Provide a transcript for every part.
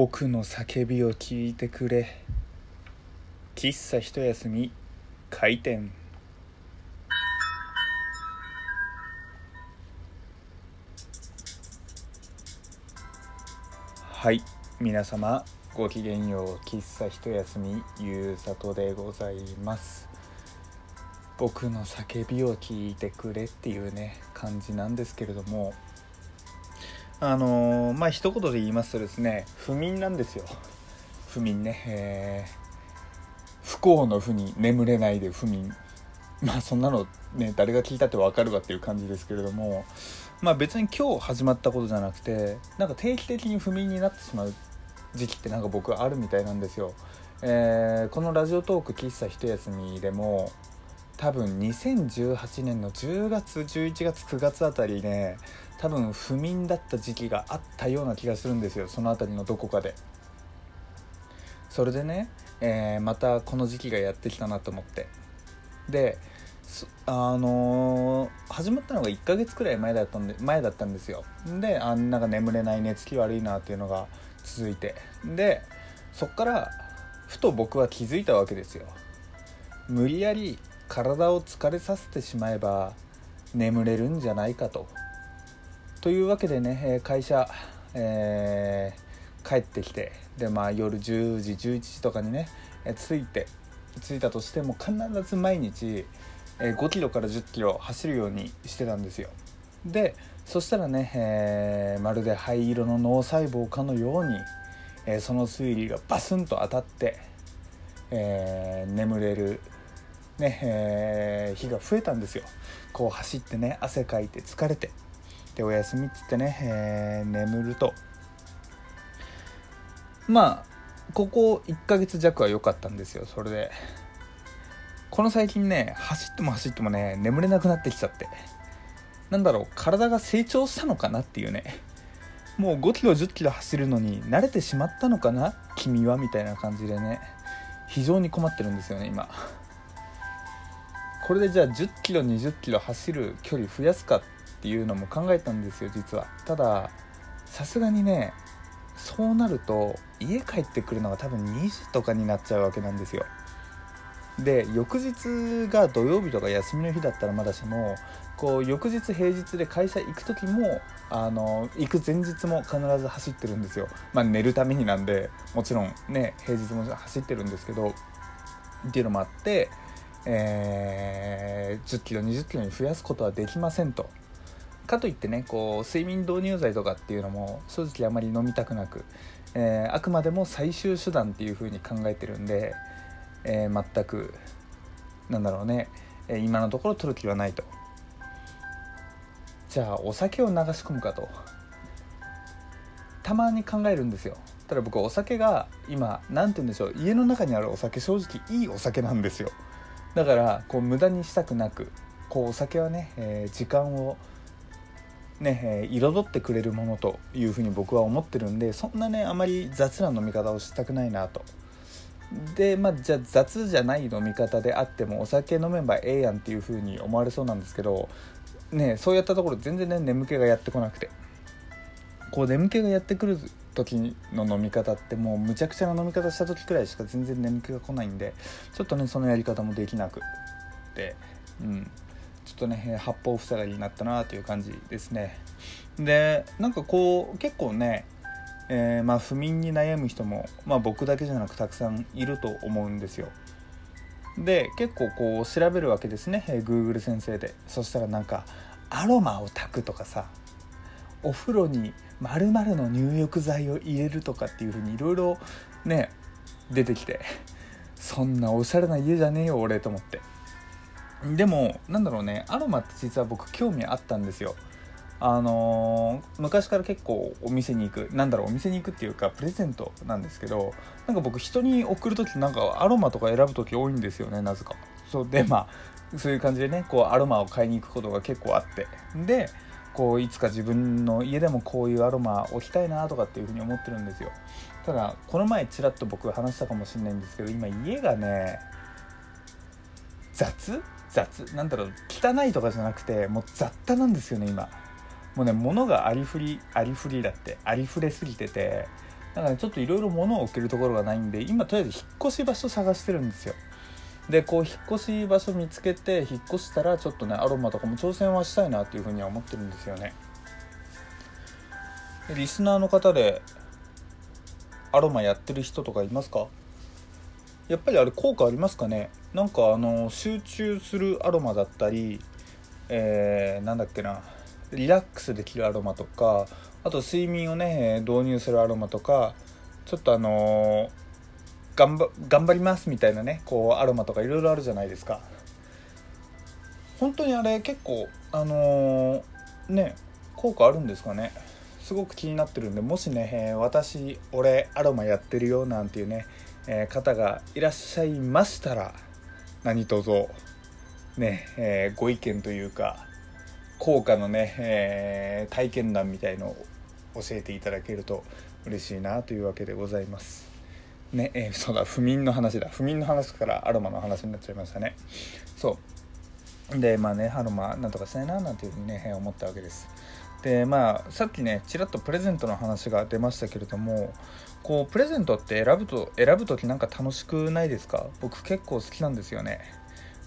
僕の叫びを聞いてくれ。喫茶一休み開店。はい皆様ごきげんよう。喫茶一休みゆうさとでございます。僕の叫びを聞いてくれっていうね感じなんですけれども。あのー、まあ一言で言いますとですね不眠なんですよ。不眠ね、えー、不幸の不に眠れないで不眠。まあそんなのね誰が聞いたって分かるわっていう感じですけれどもまあ別に今日始まったことじゃなくてなんか定期的に不眠になってしまう時期ってなんか僕はあるみたいなんですよ、えー、このラジオトーク喫茶一休みでも多分2018年の10月11月9月あたりね多分不眠だった時期があったような気がするんですよその辺りのどこかで。それでね、えー、またこの時期がやってきたなと思って。であのー、始まったのが1ヶ月くらい前だったんで前だったんですよ。であんなが眠れない寝つき悪いなっていうのが続いて。でそっからふと僕は気づいたわけですよ。無理やり体を疲れさせてしまえば眠れるんじゃないかと。というわけでね会社、えー、帰ってきてで、まあ、夜10時11時とかにね着いて着いたとしても必ず毎日5キロから10キロ走るようにしてたんですよ。でそしたらね、えー、まるで灰色の脳細胞かのように、えー、その推理がバスンと当たって、えー、眠れるねえー、日が増えたんですよ。こう走ってね汗かいて疲れて。でお休みっつってね、えー、眠ると。まあここ1ヶ月弱は良かったんですよ。それで。この最近ね走っても走ってもね眠れなくなってきちゃって。なんだろう体が成長したのかなっていうね。もう5キロ1 0キロ走るのに慣れてしまったのかな君は？みたいな感じでね。非常に困ってるんですよね今。これでじゃあ1 0キロ2 0キロ走る距離増やすかっていうのも考えたんですよ実は。たださすがにねそうなると家帰ってくるのが多分2時とかになっちゃうわけなんですよ。で翌日が土曜日とか休みの日だったらまだしもこう翌日平日で会社行く時もあの行く前日も必ず走ってるんですよ。まあ寝るためになんでもちろんね平日も走ってるんですけどっていうのもあってえー、10キロ20キロに増やすことはできませんと。かといってねこう睡眠導入剤とかっていうのも正直あまり飲みたくなく、えー、あくまでも最終手段っていう風に考えてるんで、えー、全くなんだろうね、今のところ取る気はないと。じゃあお酒を流し込むかと。たまに考えるんですよ。ただ僕お酒が今何て言うんでしょう。家の中にあるお酒正直いいお酒なんですよ。だからこう無駄にしたくなくこうお酒はね、えー、時間をね、えー、彩ってくれるものというふうに僕は思ってるんでそんなねあまり雑な飲み方をしたくないなと。でまあじゃあ雑じゃない飲み方であってもお酒飲めばええやんっていうふうに思われそうなんですけどねそうやったところ全然ね眠気がやってこなくて。こう眠気がやってくる時の飲み方ってもうむちゃくちゃな飲み方した時くらいしか全然眠気が来ないんでちょっとねそのやり方もできなくってうん。ちょっとね八方塞がりになったなという感じですね。でなんかこう結構ねえー、まあ不眠に悩む人も、まあ、僕だけじゃなくたくさんいると思うんですよ。で結構こう調べるわけですね、えー、Google 先生で。そしたらなんかアロマを炊くとかさお風呂に〇〇の入浴剤を入れるとかっていう風にいろいろね出てきてそんなおしゃれな家じゃねえよ俺と思って。でもなんだろうねアロマって実は僕興味あったんですよ。あのー、昔から結構お店に行くなんだろうお店に行くっていうかプレゼントなんですけどなんか僕人に送る時なんかアロマとか選ぶ時多いんですよねなぜか。そうでまあそういう感じでねこうアロマを買いに行くことが結構あって。でこういつか自分の家でもこういうアロマ置きたいなとかっていうふうに思ってるんですよ。ただこの前ちらっと僕話したかもしれないんですけど今家がね雑？雑？なんだろう汚いとかじゃなくてもう雑多なんですよね今。もうね物がありふりありふりだってありふれすぎててだから、ね、ちょっといろいろ物を置けるところがないんで今とりあえず引っ越し場所探してるんですよ。でこう引っ越し場所見つけて引っ越したらちょっとねアロマとかも挑戦はしたいなっていうふうには思ってるんですよね。リスナーの方でアロマやってる人とかいますか？やっぱりあれ効果ありますかね？なんかあの集中するアロマだったりえー、なんだっけなリラックスできるアロマとかあと睡眠をね導入するアロマとかちょっとあのー、頑張頑張りますみたいなねこうアロマとかいろいろあるじゃないですか本当にあれ結構あのー、ね効果あるんですかねすごく気になってるんでもしね、えー、私俺アロマやってるよなんていうね、えー、方がいらっしゃいましたら何卒ね、え、ご意見というか効果のね、え、体験談みたいのを教えていただけると嬉しいなというわけでございます。ね、えー、そうだ不眠の話だ。不眠の話からアロマの話になっちゃいましたね。そう。でまあねアロマなんとかしたいななんていうふうにね思ったわけです。でまあさっきねちらっとプレゼントの話が出ましたけれどもこうプレゼントって選ぶと選ぶ時なんか楽しくないですか？僕結構好きなんですよね。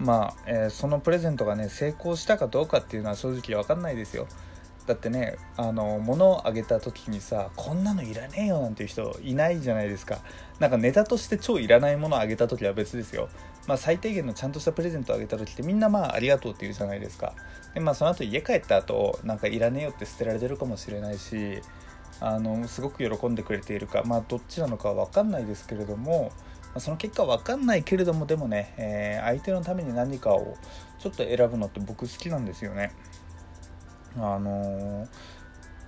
まあ、えー、そのプレゼントがね成功したかどうかっていうのは正直分かんないですよ。だってねあの物をあげた時にさこんなのいらねえよなんていう人いないじゃないですか。なんかネタとして超いらないものをあげた時は別ですよ。まあ最低限のちゃんとしたプレゼントをあげた時ってみんなまあありがとうって言うじゃないですか。でまあその後家帰った後なんかいらねえよって捨てられてるかもしれないしあのすごく喜んでくれているかまあどっちなのかは分かんないですけれどもその結果分かんないけれどもでもね、えー、相手のために何かをちょっと選ぶのって僕好きなんですよね。あの、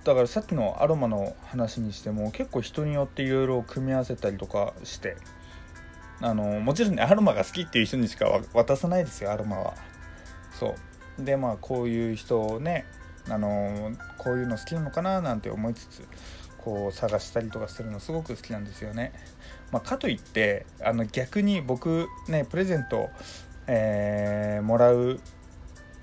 だからさっきのアロマの話にしても結構人によっていろいろ組み合わせたりとかしてあの、もちろんねアロマが好きっていう人にしか渡さないですよアロマは。そうでまあこういう人をねあのこういうの好きなのかななんて思いつつこう探したりとかするのすごく好きなんですよね。まあ、かといってあの逆に僕ねプレゼント、えー、もらう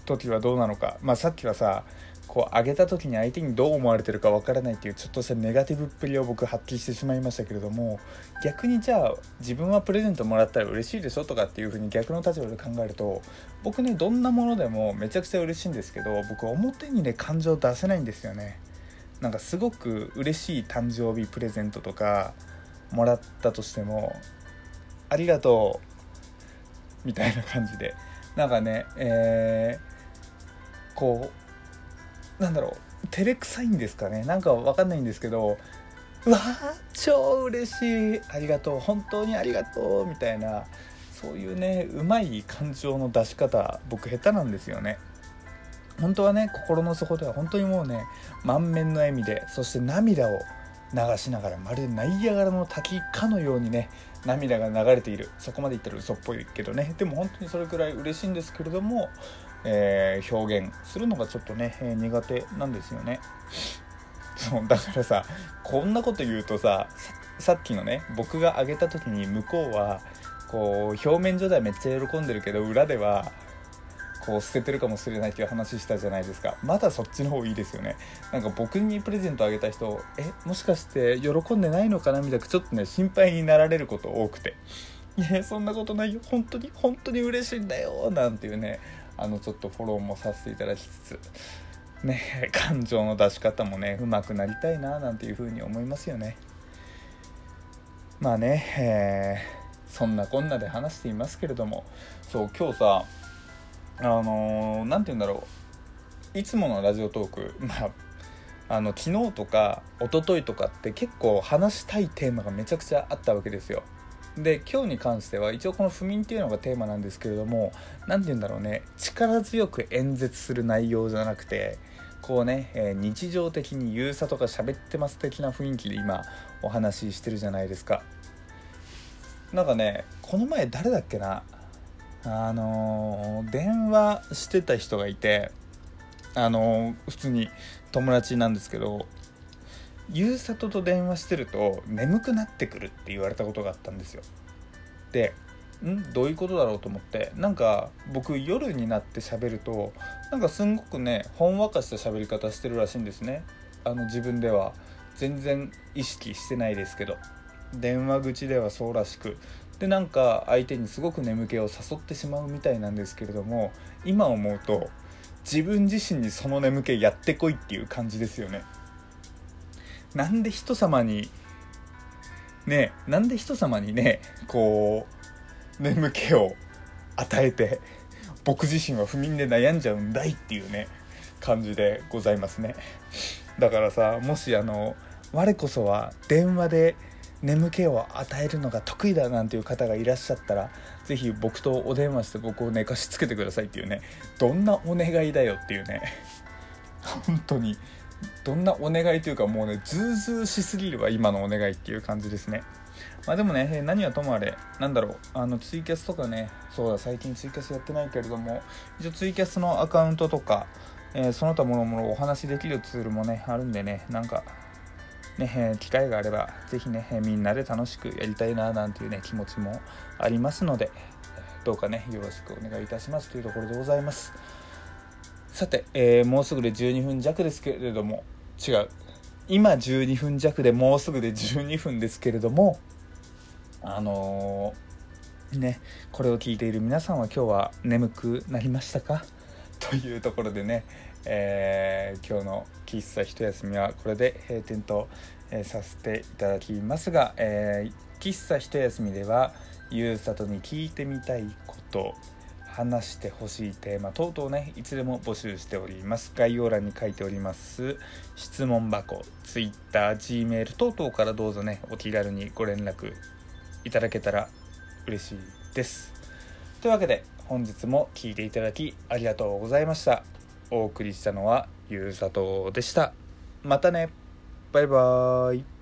時はどうなのか、まあ、さっきはさこうあげた時に相手にどう思われてるかわからないっていうちょっとしたネガティブっぷりを僕発揮してしまいましたけれども逆にじゃあ自分はプレゼントもらったら嬉しいでしょとかっていう風に逆の立場で考えると僕ねどんなものでもめちゃくちゃ嬉しいんですけど僕表にね感情出せないんですよね。なんかすごく嬉しい誕生日プレゼントとかもらったとしてもありがとうみたいな感じで。なんかねえー、こうなんだろう照れくさいんですかね。なんかわかんないんですけどうわー超嬉しい。ありがとう。本当にありがとうみたいなそういうねうまい感情の出し方僕下手なんですよね。本当はね心の底では本当にもうね満面の笑みでそして涙を流しながらまるでナイアガラの滝かのようにね涙が流れている。そこまで言ったら嘘っぽいけどね。でも本当にそれくらい嬉しいんですけれども、えー、表現するのがちょっとね、えー、苦手なんですよね。そうだからさこんなこと言うとささっきのね僕があげた時に向こうはこう表面上ではめっちゃ喜んでるけど裏ではこう捨ててるかもしれないっていう話したじゃないですか。まだそっちの方いいですよね。なんか僕にプレゼントあげた人えもしかして喜んでないのかなみたいなちょっとね心配になられること多くて。いやそんなことないよ。本当に本当に嬉しいんだよなんていうねあのちょっとフォローもさせていただきつつね 感情の出し方もねうまくなりたいななんていうふうに思いますよね。まあね、えー、そんなこんなで話していますけれどもそう今日さあの何、ー、て言うんだろう。いつものラジオトーク まああの昨日とか一昨日とかって結構話したいテーマがめちゃくちゃあったわけですよ。で今日に関しては一応この不眠っていうのがテーマなんですけれども何て言うんだろうね力強く演説する内容じゃなくてこうね、えー、日常的に優さとか喋ってます的な雰囲気で今お話ししてるじゃないですか。なんかねこの前誰だっけなあの電話してた人がいてあの普通に友達なんですけどゆうさとと電話してると眠くなってくるって言われたことがあったんですよ。でん？どういうことだろうと思ってなんか僕夜になって喋るとなんかすんごくねほんわかした喋り方してるらしいんですね。あの自分では。全然意識してないですけど。電話口ではそうらしく。でなんか相手にすごく眠気を誘ってしまうみたいなんですけれども今思うと自分自身にその眠気やってこいっていう感じですよね。なんで人様にねなんで人様にねこう眠気を与えて僕自身は不眠で悩んじゃうんだいっていうね感じでございますね。だからさもしあの我こそは電話で眠気を与えるのが得意だなんていう方がいらっしゃったら是非僕とお電話して僕を寝かしつけてくださいっていうねどんなお願いだよっていうね本当にどんなお願いというかもうねズうずうしすぎるわ今のお願いっていう感じですね。まあでもね何はともあれなんだろうあのツイキャスとかねそうだ最近ツイキャスやってないけれども一応ツイキャスのアカウントとか、えー、その他もろもろお話しできるツールもねあるんでねなんかねえ、機会があれば是非ねみんなで楽しくやりたいななんていうね気持ちもありますのでどうかねよろしくお願いいたしますというところでございます。さて、えー、もうすぐで12分弱ですけれども違う。今12分弱でもうすぐで12分ですけれどもあのー、ねこれを聞いている皆さんは今日は眠くなりましたか？というところでね、えー、今日の喫茶一休みはこれで閉店と、えー、させていただきますが、えー、喫茶一休みではゆうさとに聞いてみたいこと。話してほしいテーマ等々ねいつでも募集しております。概要欄に書いております。質問箱 TwitterGmail 等々からどうぞねお気軽にご連絡いただけたら嬉しいです。というわけで本日も聴いていただきありがとうございました。お送りしたのはゆうさとでした。またね。バイバーイ。